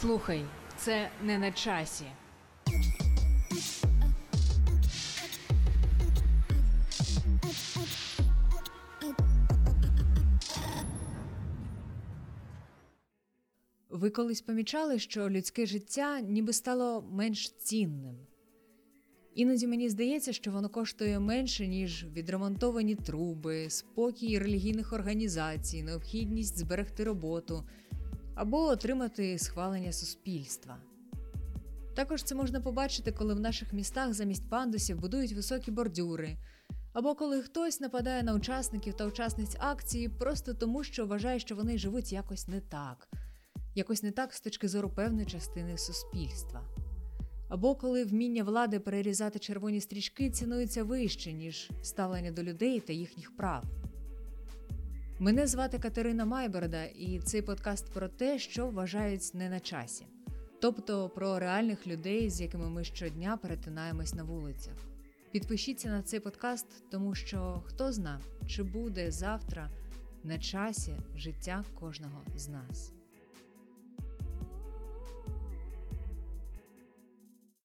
Слухай, це не на часі. Ви колись помічали, що людське життя ніби стало менш цінним. Іноді мені здається, що воно коштує менше, ніж відремонтовані труби, спокій релігійних організацій, необхідність зберегти роботу або отримати схвалення суспільства. Також це можна побачити, коли в наших містах замість пандусів будують високі бордюри, або коли хтось нападає на учасників та учасниць акції просто тому, що вважає, що вони живуть якось не так, якось не так з точки зору певної частини суспільства. Або коли вміння влади перерізати червоні стрічки цінується вище, ніж ставлення до людей та їхніх прав. Мене звати Катерина Майберда, і цей подкаст про те, що вважають не на часі, тобто про реальних людей, з якими ми щодня перетинаємось на вулицях. Підпишіться на цей подкаст, тому що хто зна, чи буде завтра на часі життя кожного з нас.